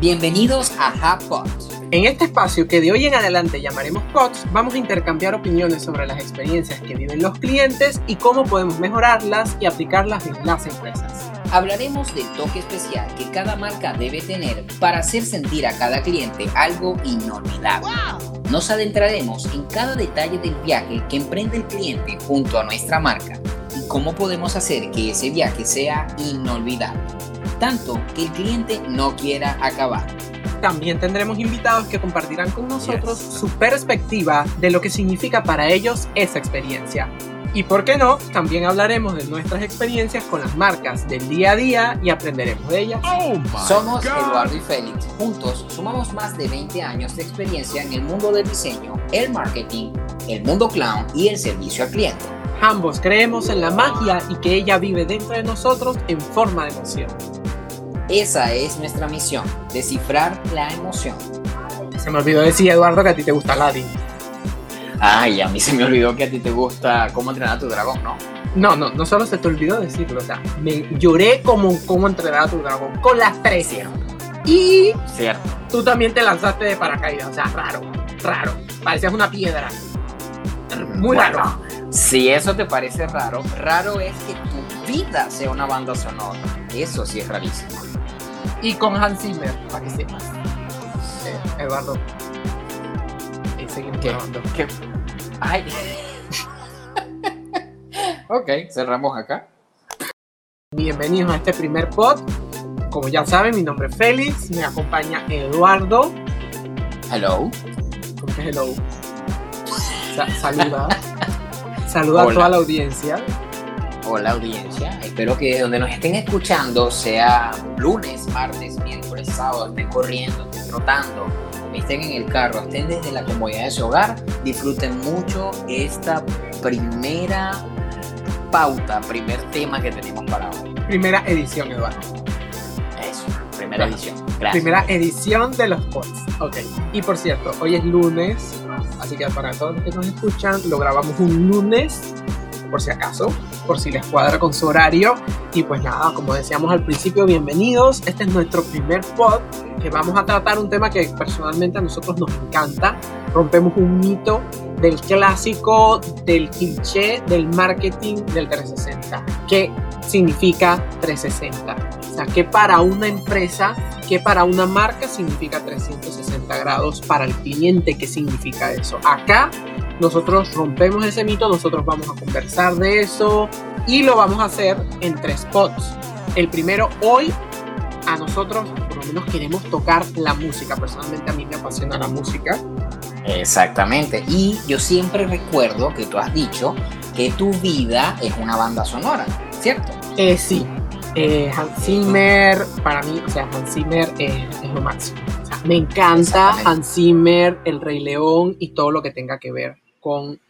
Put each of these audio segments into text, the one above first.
Bienvenidos a HubPods. En este espacio que de hoy en adelante llamaremos POTS, vamos a intercambiar opiniones sobre las experiencias que viven los clientes y cómo podemos mejorarlas y aplicarlas en las empresas. Hablaremos del toque especial que cada marca debe tener para hacer sentir a cada cliente algo inolvidable. Nos adentraremos en cada detalle del viaje que emprende el cliente junto a nuestra marca y cómo podemos hacer que ese viaje sea inolvidable tanto que el cliente no quiera acabar. También tendremos invitados que compartirán con nosotros su perspectiva de lo que significa para ellos esa experiencia. Y por qué no, también hablaremos de nuestras experiencias con las marcas del día a día y aprenderemos de ellas. Oh Somos Eduardo y Félix. Juntos sumamos más de 20 años de experiencia en el mundo del diseño, el marketing, el mundo clown y el servicio al cliente. Ambos creemos en la magia y que ella vive dentro de nosotros en forma de emoción. Esa es nuestra misión, descifrar la emoción. Se me olvidó decir, Eduardo, que a ti te gusta Aladdin. Ay, a mí se me olvidó que a ti te gusta cómo entrenar a tu dragón, ¿no? No, no, no solo se te olvidó decirlo, o sea, me lloré como cómo entrenar a tu dragón con las tres. Y Cierto. tú también te lanzaste de paracaídas, o sea, raro, raro. Parecías una piedra. Muy raro. Si eso te parece raro, raro es que tu vida sea una banda sonora. Eso sí es rarísimo y con Hans Zimmer, para que sepas. Eh, Eduardo. Y seguimos ¿Qué? ¿Qué? Ay. ok, cerramos acá. Bienvenidos a este primer pod. Como ya saben, mi nombre es Félix, me acompaña Eduardo. Hello. ¿Cómo que hello? saluda. saluda a toda la audiencia. Hola audiencia, espero que donde nos estén escuchando sea lunes, martes, miércoles, sábado, estén corriendo, estén trotando, estén en el carro, estén desde la comodidad de su hogar, disfruten mucho esta primera pauta, primer tema que tenemos para hoy. Primera edición, Eduardo. Eso, primera edición. Gracias. Primera edición de los pods. Ok. Y por cierto, hoy es lunes, así que para todos los que nos escuchan, lo grabamos un lunes por si acaso, por si les cuadra con su horario. Y pues nada, como decíamos al principio, bienvenidos. Este es nuestro primer pod que vamos a tratar un tema que personalmente a nosotros nos encanta. Rompemos un mito del clásico, del cliché, del marketing del 360. ¿Qué significa 360? O sea, ¿qué para una empresa, qué para una marca significa 360 grados para el cliente? ¿Qué significa eso? Acá nosotros rompemos ese mito, nosotros vamos a conversar de eso y lo vamos a hacer en tres spots. El primero, hoy a nosotros por lo menos queremos tocar la música. Personalmente a mí me apasiona la música. Exactamente. Y yo siempre recuerdo que tú has dicho que tu vida es una banda sonora, ¿cierto? Eh, sí. Eh, Hans Zimmer, para mí, o sea, Hans Zimmer es lo máximo. me encanta Hans Zimmer, El Rey León y todo lo que tenga que ver con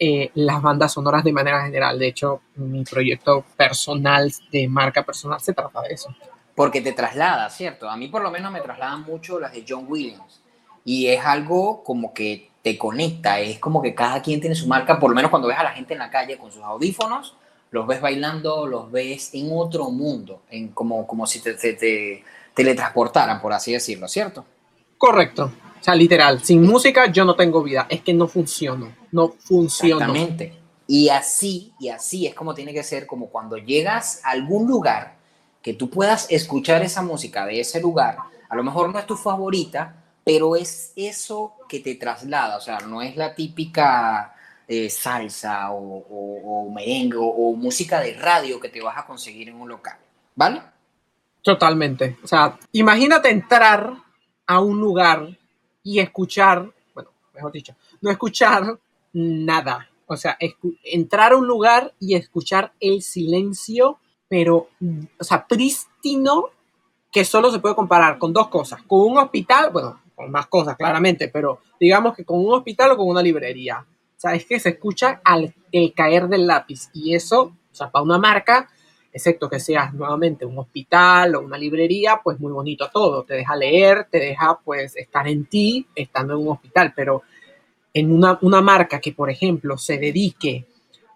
eh, las bandas sonoras de manera general. De hecho, mi proyecto personal, de marca personal, se trata de eso. Porque te traslada, ¿cierto? A mí por lo menos me trasladan mucho las de John Williams. Y es algo como que te conecta, es como que cada quien tiene su marca, por lo menos cuando ves a la gente en la calle con sus audífonos, los ves bailando, los ves en otro mundo, en como, como si te, te, te teletransportaran, por así decirlo, ¿cierto? Correcto. O sea, literal, sin música yo no tengo vida. Es que no funciono. No funciona. Exactamente. Y así, y así es como tiene que ser, como cuando llegas a algún lugar, que tú puedas escuchar esa música de ese lugar. A lo mejor no es tu favorita, pero es eso que te traslada. O sea, no es la típica eh, salsa o, o, merengue o música de radio que te vas a conseguir en un local. ¿Vale? Totalmente. O sea, imagínate entrar a un lugar y escuchar, bueno, mejor dicho, no escuchar nada. O sea, entrar a un lugar y escuchar el silencio, pero, o sea, prístino, que solo se puede comparar con dos cosas. Con un hospital, bueno, con más cosas, claramente, pero digamos que con un hospital o con una librería. O sea, es que se escucha al, el caer del lápiz. Y eso, o sea, para una marca, excepto que seas nuevamente un hospital o una librería, pues muy bonito todo, te deja leer, te deja pues estar en ti estando en un hospital, pero en una, una marca que por ejemplo se dedique,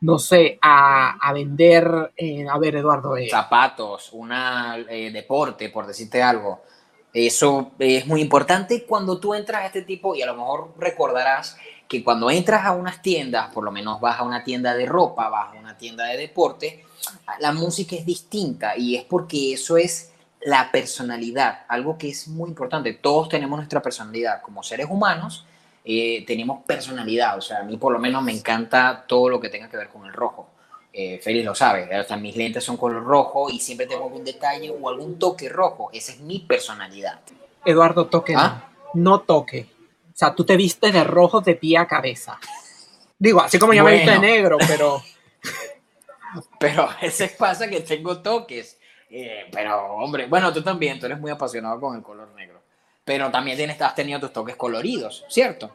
no sé, a, a vender, eh, a ver Eduardo. Eh, Zapatos, una eh, deporte, por decirte algo, Eso es muy importante cuando tú entras a este tipo y a lo mejor recordarás que cuando entras a unas tiendas, por lo menos vas a una tienda de ropa, vas a una tienda de deporte, la música es distinta y es porque eso es la personalidad, algo que es muy importante. Todos tenemos nuestra personalidad como seres humanos, eh, tenemos personalidad, o sea, a mí por lo menos me encanta todo lo que tenga que ver con el rojo. Eh, Félix lo sabe, hasta mis lentes son color rojo y siempre tengo algún detalle o algún toque rojo. Esa es mi personalidad. Eduardo, toque ¿Ah? no. toque. O sea, tú te viste de rojo de pie a cabeza. Digo, así como yo me viste de negro, pero... pero a veces pasa que tengo toques. Eh, pero, hombre, bueno, tú también, tú eres muy apasionado con el color negro. Pero también tienes, has tenido tus toques coloridos, ¿cierto?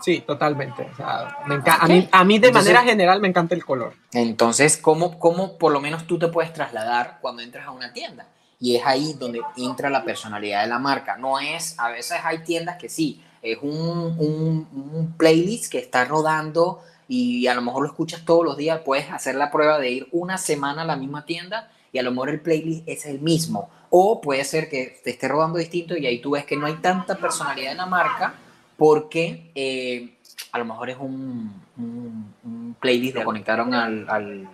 Sí, totalmente. a, mí, a, mí, de manera general me encanta el color. Entonces, ¿cómo, ¿cómo por lo menos tú te puedes trasladar cuando entras a una tienda? Y es ahí donde entra la personalidad de la marca. No es, a veces hay tiendas que sí, es un, un, un playlist que está rodando y a lo mejor lo escuchas todos los días, puedes hacer la prueba de ir una semana a la misma tienda y a lo mejor el playlist es el mismo. O puede ser que te esté rodando distinto y ahí tú ves que no hay tanta personalidad en la marca porque eh, a lo mejor es un, playlist que conectaron al, al,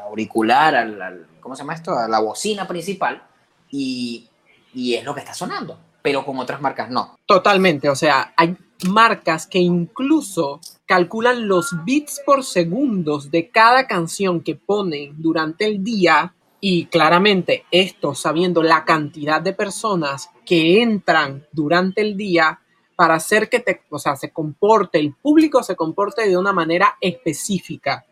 auricular, al, ¿cómo se llama esto? A la bocina principal y, y es lo que está sonando, pero con otras marcas no. Totalmente, o sea, hay marcas que incluso calculan los bits por segundos de cada canción que ponen durante el día y claramente esto sabiendo la cantidad de personas que entran durante el día para hacer que te, o sea, se comporte, el público se comporte de una manera específica.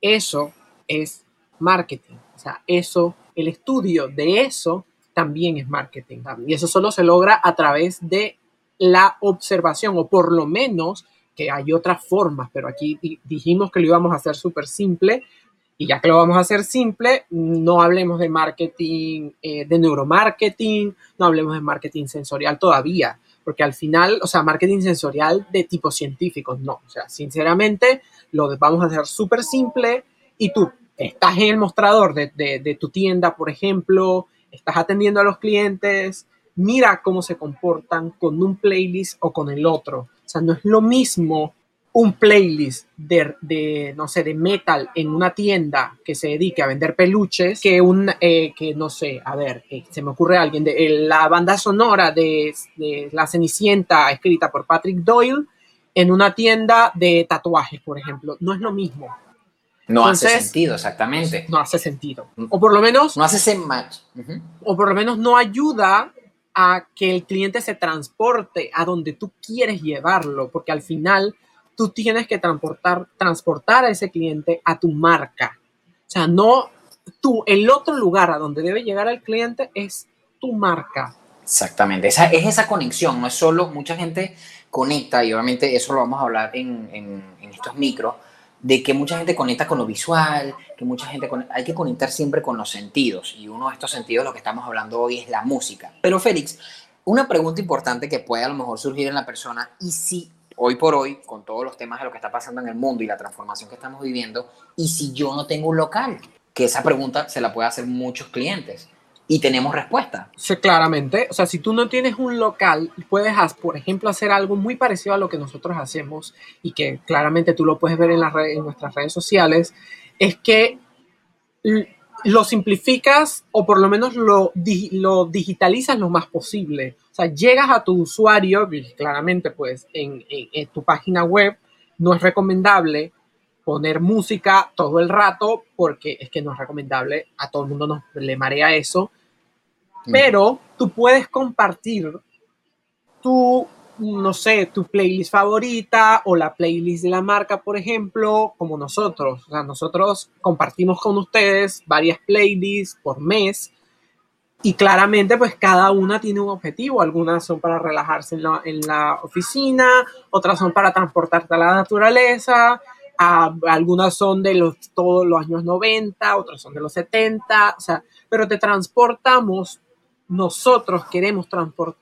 Eso es marketing. O sea, eso, el estudio de eso también es marketing. Y eso solo se logra a través de la observación, o por lo menos que hay otras formas, pero aquí dijimos que lo íbamos a hacer súper simple. Y ya que lo vamos a hacer simple, no hablemos de marketing, eh, de neuromarketing, no hablemos de marketing sensorial todavía porque al final, o sea, marketing sensorial de tipo científico, no, o sea, sinceramente lo vamos a hacer súper simple y tú estás en el mostrador de, de, tu tienda, por ejemplo, estás atendiendo a los clientes, mira cómo se comportan con un playlist o con el otro. O sea, no es lo mismo un playlist de, no sé, de metal en una tienda que se dedique a vender peluches que un, eh, que no sé, a ver, eh, se me ocurre alguien, de, la banda sonora de, La Cenicienta escrita por Patrick Doyle en una tienda de tatuajes, por ejemplo. No es lo mismo. No hace sentido, exactamente. No hace sentido. O por lo menos... No hace ese match. O por lo menos no ayuda a que el cliente se transporte a donde tú quieres llevarlo, porque al final tú tienes que transportar, transportar a ese cliente a tu marca. O sea, no tú, el otro lugar a donde debe llegar el cliente es tu marca. Exactamente, esa, es esa conexión, no es solo, mucha gente conecta, y obviamente eso lo vamos a hablar en, en, estos micros, de que mucha gente conecta con lo visual, que mucha gente hay que conectar siempre con los sentidos, y uno de estos sentidos, lo que estamos hablando hoy, es la música. Pero Félix, una pregunta importante que puede a lo mejor surgir en la persona, y si hoy por hoy, con todos los temas de lo que está pasando en el mundo y la transformación que estamos viviendo, y si yo no tengo un local, que esa pregunta se la puede hacer muchos clientes y tenemos respuesta. Sí, claramente. O sea, si tú no tienes un local, puedes, por ejemplo, hacer algo muy parecido a lo que nosotros hacemos y que claramente tú lo puedes ver en, las en nuestras redes sociales, es que lo simplificas o por lo menos lo digitalizas lo más posible. O sea, llegas a tu usuario, claramente pues en, tu página web no es recomendable poner música todo el rato porque es que no es recomendable, a todo el mundo nos le marea eso, mm. pero tú puedes compartir tu, no sé, tu playlist favorita o la playlist de la marca, por ejemplo, como nosotros. O sea, nosotros compartimos con ustedes varias playlists por mes y claramente, pues cada una tiene un objetivo. Algunas son para relajarse en la, oficina, otras son para transportarte a la naturaleza, algunas son de los, todos los años 90, otras son de los 70, o sea, pero te transportamos, nosotros queremos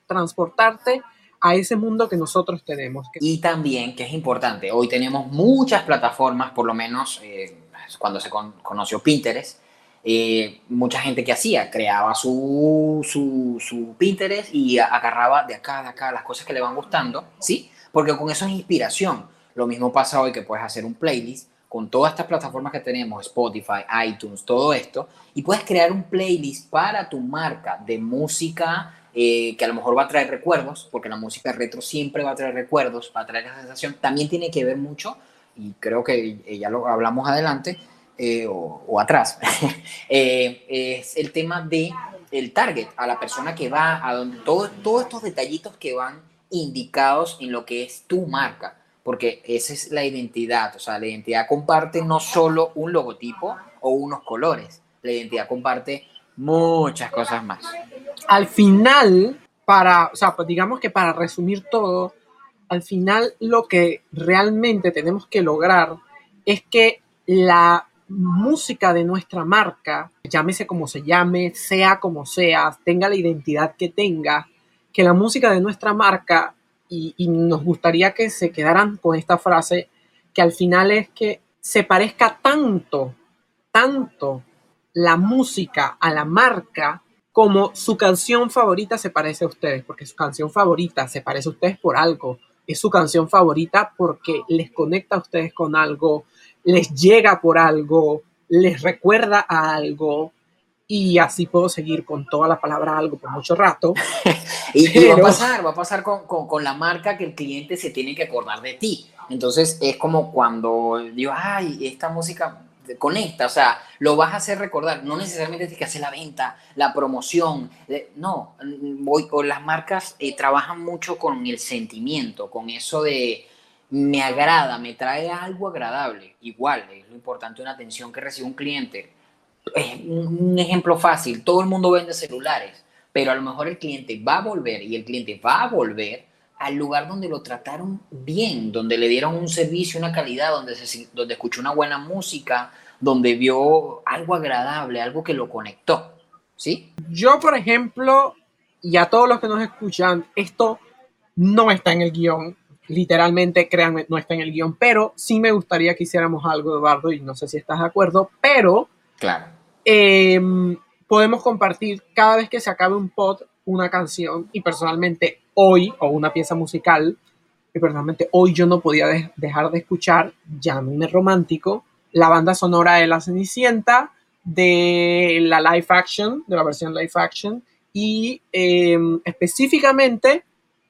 transportarte a ese mundo que nosotros tenemos. Y también, que es importante, hoy tenemos muchas plataformas, por lo menos eh, cuando se conoció Pinterest, eh, mucha gente que hacía, creaba su, su, Pinterest y agarraba de acá, de acá las cosas que le van gustando, ¿sí? Porque con eso es inspiración. Lo mismo pasa hoy que puedes hacer un playlist con todas estas plataformas que tenemos, Spotify, iTunes, todo esto, y puedes crear un playlist para tu marca de música eh, que a lo mejor va a traer recuerdos, porque la música retro siempre va a traer recuerdos, va a traer esa sensación. También tiene que ver mucho, y creo que ya lo hablamos adelante, eh, o, atrás, eh, es el tema de el target, a la persona que va, a donde todos estos detallitos que van indicados en lo que es tu marca, porque esa es la identidad, o sea, la identidad comparte no solo un logotipo o unos colores, la identidad comparte muchas cosas más. Al final, para, o sea, pues digamos que para resumir todo, al final lo que realmente tenemos que lograr es que la música de nuestra marca, llámese como se llame, sea como sea, tenga la identidad que tenga, que la música de nuestra marca, y, nos gustaría que se quedaran con esta frase, que al final es que se parezca tanto, tanto la música a la marca como su canción favorita se parece a ustedes, porque su canción favorita se parece a ustedes por algo, es su canción favorita porque les conecta a ustedes con algo, les llega por algo, les recuerda a algo, y así puedo seguir con toda la palabra algo por mucho rato. y, va a pasar, va a pasar con, con, con, la marca que el cliente se tiene que acordar de ti. Entonces es como cuando digo, ay, esta música conecta, o sea, lo vas a hacer recordar, no necesariamente tienes que hacer la venta, la promoción, no, voy, o las marcas eh, trabajan mucho con el sentimiento, con eso de, me agrada, me trae algo agradable. Igual, es lo importante una atención que recibe un cliente. Es un ejemplo fácil, todo el mundo vende celulares, pero a lo mejor el cliente va a volver y el cliente va a volver al lugar donde lo trataron bien, donde le dieron un servicio, una calidad, donde, donde escuchó una buena música, donde vio algo agradable, algo que lo conectó. ¿Sí? Yo, por ejemplo, y a todos los que nos escuchan, esto no está en el guion, literalmente, créanme, no está en el guion, pero sí me gustaría que hiciéramos algo, Eduardo, y no sé si estás de acuerdo, pero claro. Em, podemos compartir cada vez que se acabe un pod una canción y personalmente hoy, o una pieza musical, y personalmente hoy yo no podía dejar de escuchar, llámenme romántico, la banda sonora de La Cenicienta, de la live action, de la versión live action, y em, específicamente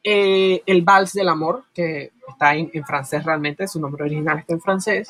eh, el Vals del Amor, que está en, francés realmente, su nombre original está en francés,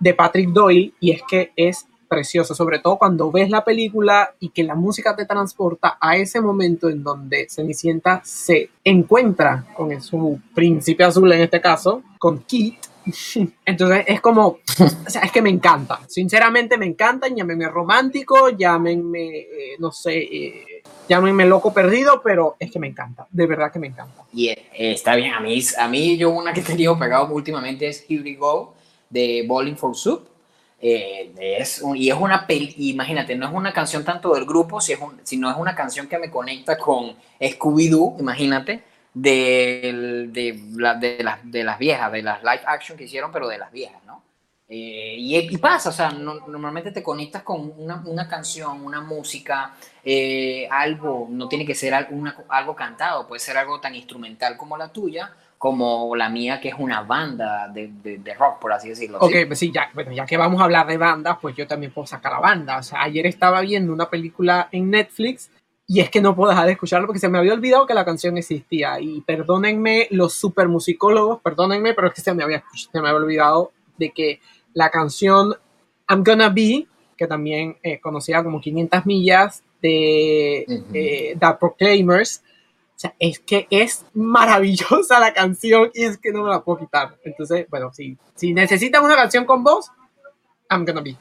de Patrick Doyle, y es que es precioso, sobre todo cuando ves la película y que la música te transporta a ese momento en donde Cenicienta se encuentra con su príncipe azul en este caso, con Kit. Entonces es como, o sea, es que me encanta, sinceramente me encanta, llámenme romántico, llámenme, eh, no sé, eh, loco perdido, pero es que me encanta, de verdad que me encanta. Y eh, está bien, a mí, a mí yo una que he tenido pegado últimamente es Here We Go de Bowling for Soup. Eh, es y es una peli, imagínate, no es una canción tanto del grupo, si es sino es una canción que me conecta con Scooby-Doo, imagínate, de, de, la, de, las, viejas, de las live action que hicieron, pero de las viejas, ¿no? Eh, y, pasa, o sea, normalmente te conectas con una, canción, una música, eh, algo, no tiene que ser algo, cantado, puede ser algo tan instrumental como la tuya, como la mía, que es una banda de, rock, por así decirlo. Ok, pues sí, ya, ya que vamos a hablar de bandas, pues yo también puedo sacar la banda. O sea, ayer estaba viendo una película en Netflix y es que no puedo dejar de escucharlo porque se me había olvidado que la canción existía. Y perdónenme los super musicólogos, perdónenme, pero es que se me había, se me había olvidado de que la canción I'm Gonna Be, que también eh, conocida como 500 millas de eh, The Proclaimers, o sea, es que es maravillosa la canción y es que no me la puedo quitar. Entonces, bueno, si, si necesitan una canción con voz, I'm Gonna Be.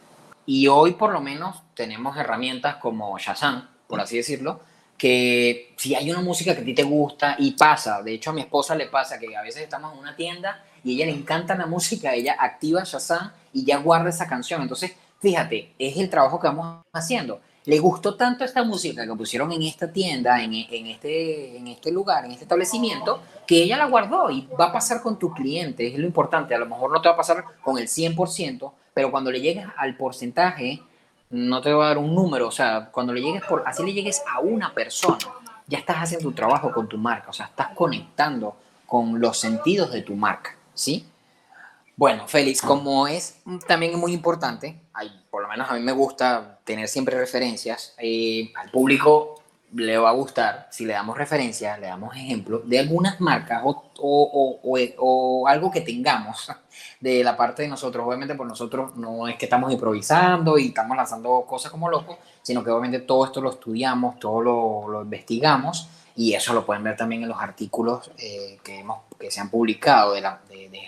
Y hoy por lo menos tenemos herramientas como Shazam, por así decirlo, que si hay una música que a ti te gusta y pasa, de hecho a mi esposa le pasa que a veces estamos en una tienda y ella le encanta la música, ella activa Shazam y ya guarda esa canción. Entonces, fíjate, es el trabajo que vamos haciendo. Le gustó tanto esta música que pusieron en esta tienda, en, este, en este lugar, en este establecimiento, que ella la guardó y va a pasar con tu cliente, es lo importante. A lo mejor no te va a pasar con el 100%, pero cuando le llegues al porcentaje no te va a dar un número, o sea, cuando le llegues por, así le llegues a una persona, ya estás haciendo tu trabajo con tu marca, o sea, estás conectando con los sentidos de tu marca, ¿sí? Bueno, Félix, como es también muy importante, por lo menos a mí me gusta tener siempre referencias, eh, al público le va a gustar si le damos referencias, le damos ejemplos de algunas marcas o, o, o, o, algo que tengamos de la parte de nosotros. Obviamente por nosotros no es que estamos improvisando y estamos lanzando cosas como locos, sino que obviamente todo esto lo estudiamos, todo lo, lo investigamos y eso lo pueden ver también en los artículos eh, que, hemos, que se han publicado de, la, de, de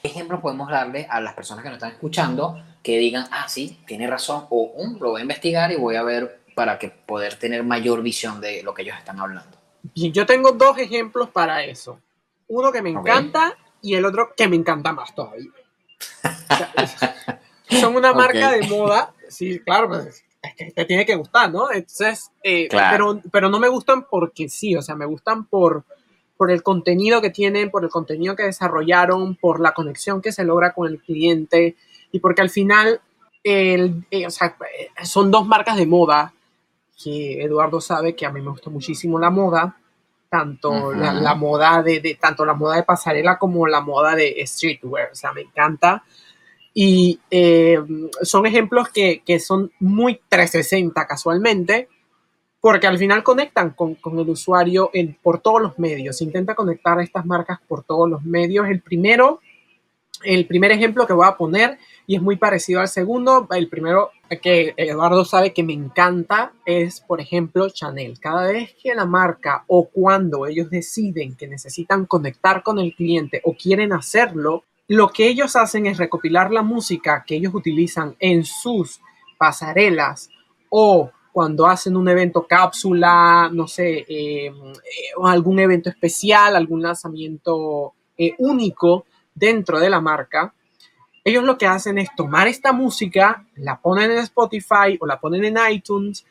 ¿Qué ejemplo podemos darle a las personas que nos están escuchando que digan, ah, sí, tiene razón, o um, lo voy a investigar y voy a ver para que poder tener mayor visión de lo que ellos están hablando? Yo tengo dos ejemplos para eso. Uno que me encanta okay. y el otro que me encanta más todavía. O sea, son una marca okay. de moda, sí, claro, pues, es que te tiene que gustar, ¿no? Entonces, eh, claro. pero, pero no me gustan porque sí, o sea, me gustan por, por el contenido que tienen, por el contenido que desarrollaron, por la conexión que se logra con el cliente y porque al final el, eh, o sea, son dos marcas de moda que Eduardo sabe que a mí me gusta muchísimo la moda, tanto uh -huh. la, la, moda de, de, tanto la moda de pasarela como la moda de streetwear, o sea, me encanta. Y eh, son ejemplos que, que, son muy 360 casualmente, porque al final conectan con, con el usuario en, por todos los medios, intenta conectar a estas marcas por todos los medios. El primero, el primer ejemplo que voy a poner, y es muy parecido al segundo, el primero que Eduardo sabe que me encanta es, por ejemplo, Chanel. Cada vez que la marca o cuando ellos deciden que necesitan conectar con el cliente o quieren hacerlo, lo que ellos hacen es recopilar la música que ellos utilizan en sus pasarelas o cuando hacen un evento cápsula, no sé, eh, eh, algún evento especial, algún lanzamiento eh, único dentro de la marca, ellos lo que hacen es tomar esta música, la ponen en Spotify o la ponen en iTunes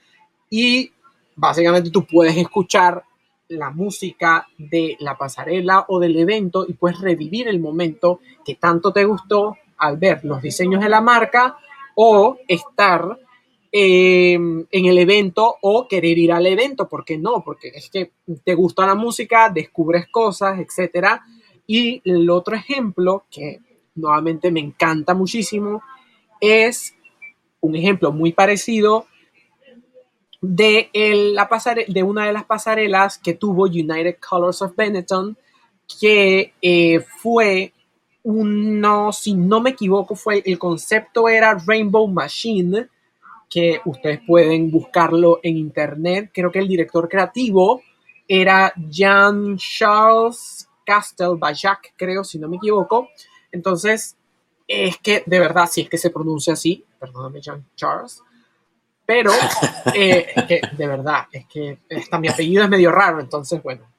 y básicamente tú puedes escuchar la música de la pasarela o del evento y puedes revivir el momento que tanto te gustó al ver los diseños de la marca o estar eh, en el evento o querer ir al evento, ¿por qué no? Porque es que te gusta la música, descubres cosas, etc. Y el otro ejemplo que nuevamente me encanta muchísimo, es un ejemplo muy parecido de, la pasare de una de las pasarelas que tuvo United Colors of Benetton, que eh, fue uno, si no me equivoco, fue el concepto era Rainbow Machine, que ustedes pueden buscarlo en internet. Creo que el director creativo era Jean Charles Castelbajac, creo, si no me equivoco. Entonces, es que de verdad, si es que se pronuncia así, perdóname, Charles, pero eh, es que de verdad, es que hasta mi apellido es medio raro, entonces, bueno.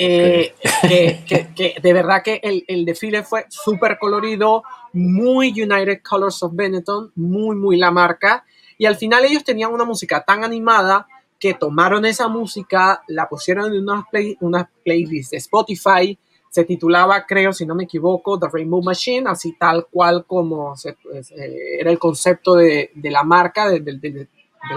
Eh, que, que, que, de verdad que el, el desfile fue súper colorido, muy United Colors of Benetton, muy, muy la marca. Y al final ellos tenían una música tan animada que tomaron esa música, la pusieron en unas play, una playlist de Spotify, se titulaba, creo, si no me equivoco, The Rainbow Machine, así tal cual como pues, eh, era el concepto de, de la marca, de, de, del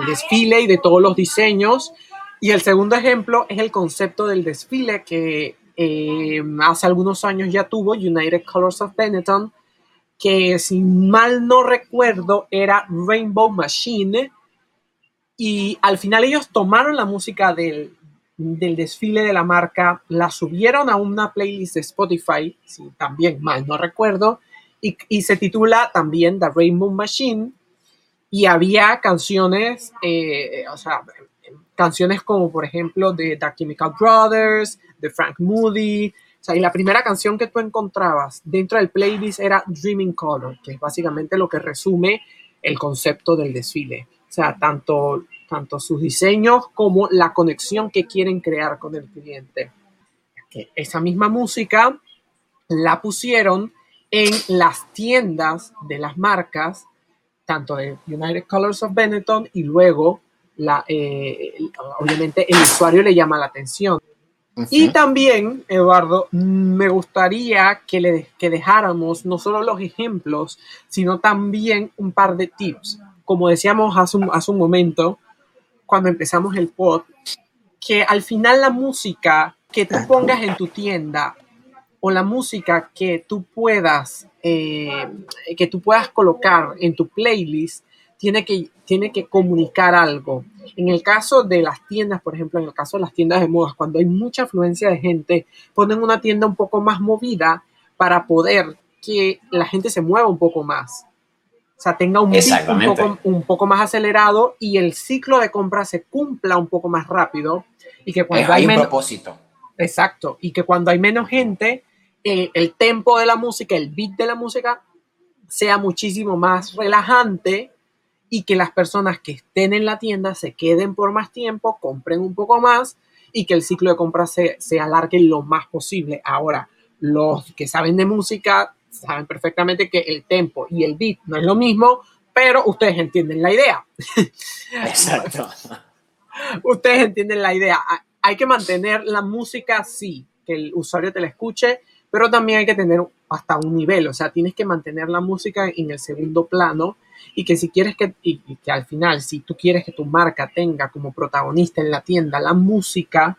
desfile y de todos los diseños. Y el segundo ejemplo es el concepto del desfile que eh, hace algunos años ya tuvo United Colors of Benetton, que si mal no recuerdo era Rainbow Machine. Y al final ellos tomaron la música del, del desfile de la marca, la subieron a una playlist de Spotify, si también mal no recuerdo, y, y, se titula también The Rainbow Machine, y había canciones, eh, o sea, canciones como por ejemplo de The Chemical Brothers, de Frank Moody, o sea, y la primera canción que tú encontrabas dentro del playlist era Dreaming Color, que es básicamente lo que resume el concepto del desfile. O sea, tanto tanto sus diseños como la conexión que quieren crear con el cliente. Esa misma música la pusieron en las tiendas de las marcas, tanto de United Colors of Benetton y luego, la, eh, obviamente, el usuario le llama la atención. Uh -huh. Y también, Eduardo, me gustaría que, le, que dejáramos no solo los ejemplos, sino también un par de tips como decíamos hace un, hace un momento, cuando empezamos el pod, que al final la música que tú pongas en tu tienda o la música que tú puedas, eh, que tú puedas colocar en tu playlist, tiene que, tiene que comunicar algo. En el caso de las tiendas, por ejemplo, en el caso de las tiendas de modas, cuando hay mucha afluencia de gente, ponen una tienda un poco más movida para poder que la gente se mueva un poco más. O sea, tenga un beat un poco, un poco, más acelerado y el ciclo de compra se cumpla un poco más rápido. Y que cuando hay, un propósito. Exacto. Y que cuando hay menos gente, el, el tempo de la música, el beat de la música, sea muchísimo más relajante y que las personas que estén en la tienda se queden por más tiempo, compren un poco más y que el ciclo de compra se, se alargue lo más posible. Ahora, los que saben de música saben perfectamente que el tempo y el beat no es lo mismo, pero ustedes entienden la idea. Exacto. ustedes entienden la idea. Hay que mantener la música, sí, que el usuario te la escuche, pero también hay que tener hasta un nivel, o sea, tienes que mantener la música en el segundo plano y que si quieres que, y que al final, si tú quieres que tu marca tenga como protagonista en la tienda la música,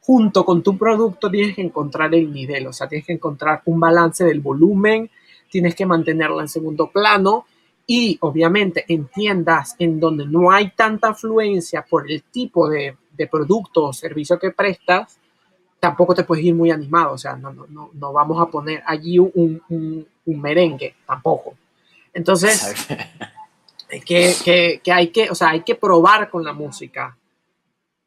junto con tu producto tienes que encontrar el nivel, o sea, tienes que encontrar un balance del volumen, tienes que mantenerla en segundo plano y obviamente en tiendas en donde no hay tanta afluencia por el tipo de, producto o servicio que prestas, tampoco te puedes ir muy animado, o sea, no, no, no, vamos a poner allí un, un, merengue, tampoco. Entonces, que, que, que, hay que, o sea, hay que probar con la música.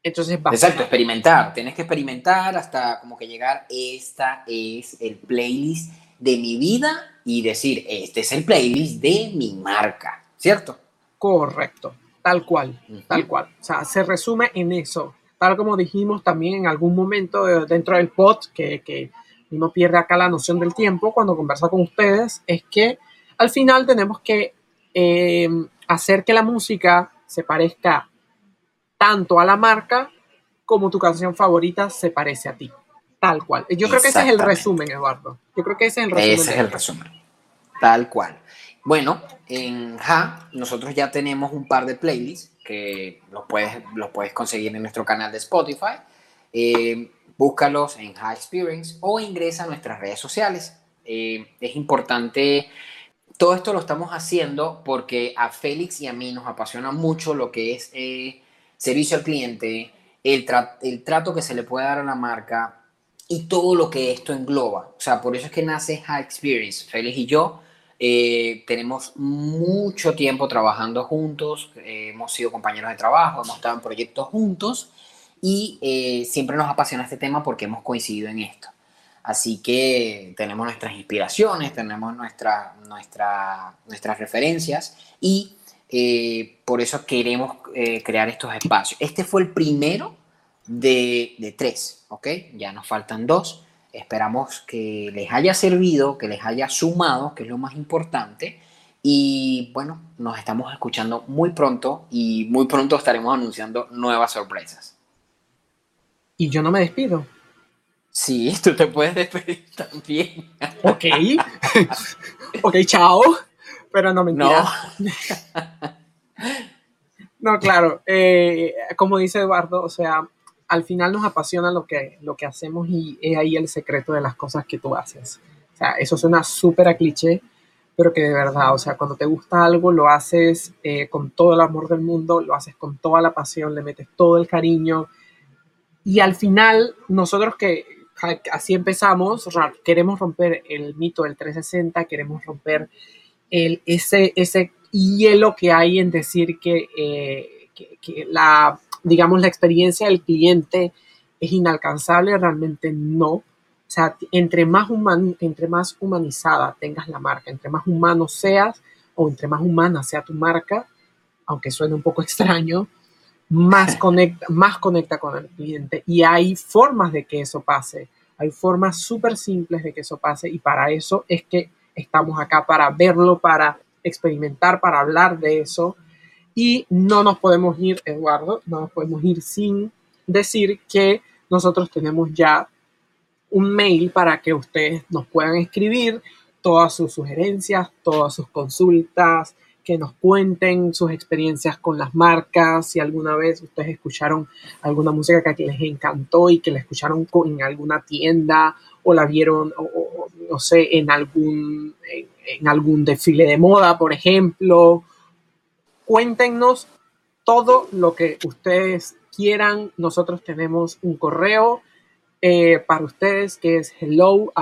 Entonces, Exacto, experimentar. Tienes que experimentar hasta como que llegar, esta es el playlist de mi vida y decir, este es el playlist de mi marca, ¿cierto? Correcto, tal cual, tal cual. O sea, se resume en eso. Tal como dijimos también en algún momento dentro del pod, que, que uno pierde acá la noción del tiempo cuando conversa con ustedes, es que al final tenemos que eh, hacer que la música se parezca tanto a la marca como tu canción favorita se parece a ti. Tal cual. Yo creo que ese es el resumen, Eduardo. Yo creo que ese es el resumen. Ese es el resumen. Tal cual. Bueno, en Ja nosotros ya tenemos un par de playlists que los puedes, los puedes conseguir en nuestro canal de Spotify. Eh, búscalos en Ja Experience o ingresa a nuestras redes sociales. Eh, es importante, todo esto lo estamos haciendo porque a Félix y a mí nos apasiona mucho lo que es eh, servicio al cliente, el, el trato que se le puede dar a la marca y todo lo que esto engloba. O sea, por eso es que nace High Experience. Félix y yo eh, tenemos mucho tiempo trabajando juntos, eh, hemos sido compañeros de trabajo, hemos estado en proyectos juntos y eh, siempre nos apasiona este tema porque hemos coincidido en esto. Así que tenemos nuestras inspiraciones, tenemos nuestra, nuestra, nuestras referencias y eh, por eso queremos eh, crear estos espacios. Este fue el primero de, tres, ¿ok? Ya nos faltan dos. Esperamos que les haya servido, que les haya sumado, que es lo más importante. Y bueno, nos estamos escuchando muy pronto y muy pronto estaremos anunciando nuevas sorpresas. Y yo no me despido. Sí, tú te puedes despedir también. Ok. ok, chao pero no mentira. No, no claro. Eh, como dice Eduardo, o sea, al final nos apasiona lo que, lo que hacemos y es ahí el secreto de las cosas que tú haces. O sea, eso suena súper a cliché, pero que de verdad, o sea, cuando te gusta algo, lo haces eh, con todo el amor del mundo, lo haces con toda la pasión, le metes todo el cariño. Y al final, nosotros que así empezamos, queremos romper el mito del 360, queremos romper ese, ese hielo que hay en decir eh, que, la, digamos, la experiencia del cliente es inalcanzable, realmente no. O sea, entre más, human, entre más humanizada tengas la marca, entre más humano seas o entre más humana sea tu marca, aunque suene un poco extraño, más conecta, más conecta con el cliente. Y hay formas de que eso pase. Hay formas súper simples de que eso pase y para eso es que estamos acá para verlo, para experimentar, para hablar de eso. Y no nos podemos ir, Eduardo, no nos podemos ir sin decir que nosotros tenemos ya un mail para que ustedes nos puedan escribir todas sus sugerencias, todas sus consultas, que nos cuenten sus experiencias con las marcas, si alguna vez ustedes escucharon alguna música que les encantó y que la escucharon en alguna tienda o la vieron, o, no sé, en algún, en, algún desfile de moda, por ejemplo. Cuéntenos todo lo que ustedes quieran. Nosotros tenemos un correo eh, para ustedes, que es hello.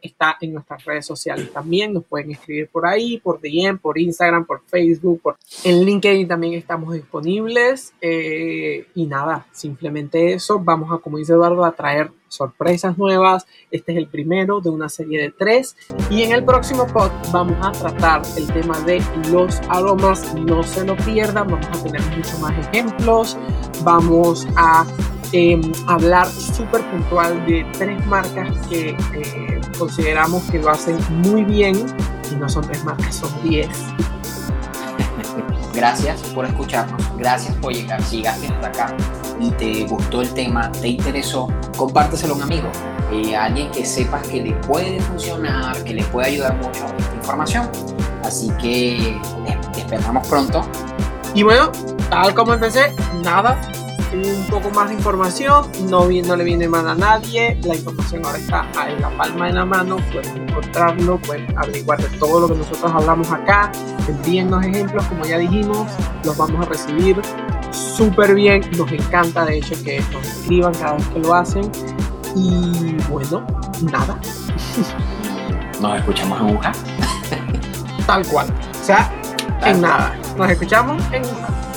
Está en nuestras redes sociales también. Nos pueden escribir por ahí, por DM, por Instagram, por Facebook. Por... En LinkedIn también estamos disponibles. Eh, y nada, simplemente eso. Vamos a, como dice Eduardo, a traer sorpresas nuevas. Este es el primero de una serie de tres. Y en el próximo pod vamos a tratar el tema de los aromas. No se lo pierdan. Vamos a tener muchos más ejemplos. Vamos a Em, hablar súper puntual de tres marcas que eh, consideramos que lo hacen muy bien y no son tres marcas, son diez. Gracias por escucharnos, gracias por llegar, si llegaste hasta acá y te gustó el tema, te interesó, compárteselo a un amigo, eh, a alguien que sepas que le puede funcionar, que le puede ayudar mucho esta información. Así que eh, te esperamos pronto. Y bueno, tal como empecé, nada, un poco más de información, no, no le viene mal a nadie, la información ahora está en la palma de la mano, pueden encontrarlo, pueden averiguar de todo lo que nosotros hablamos acá, envíennos ejemplos, como ya dijimos, los vamos a recibir súper bien, nos encanta de hecho que nos escriban cada vez que lo hacen y bueno, nada. Nos escuchamos en Wuhan. Tal cual, o sea, en nada, nos escuchamos en Wuhan.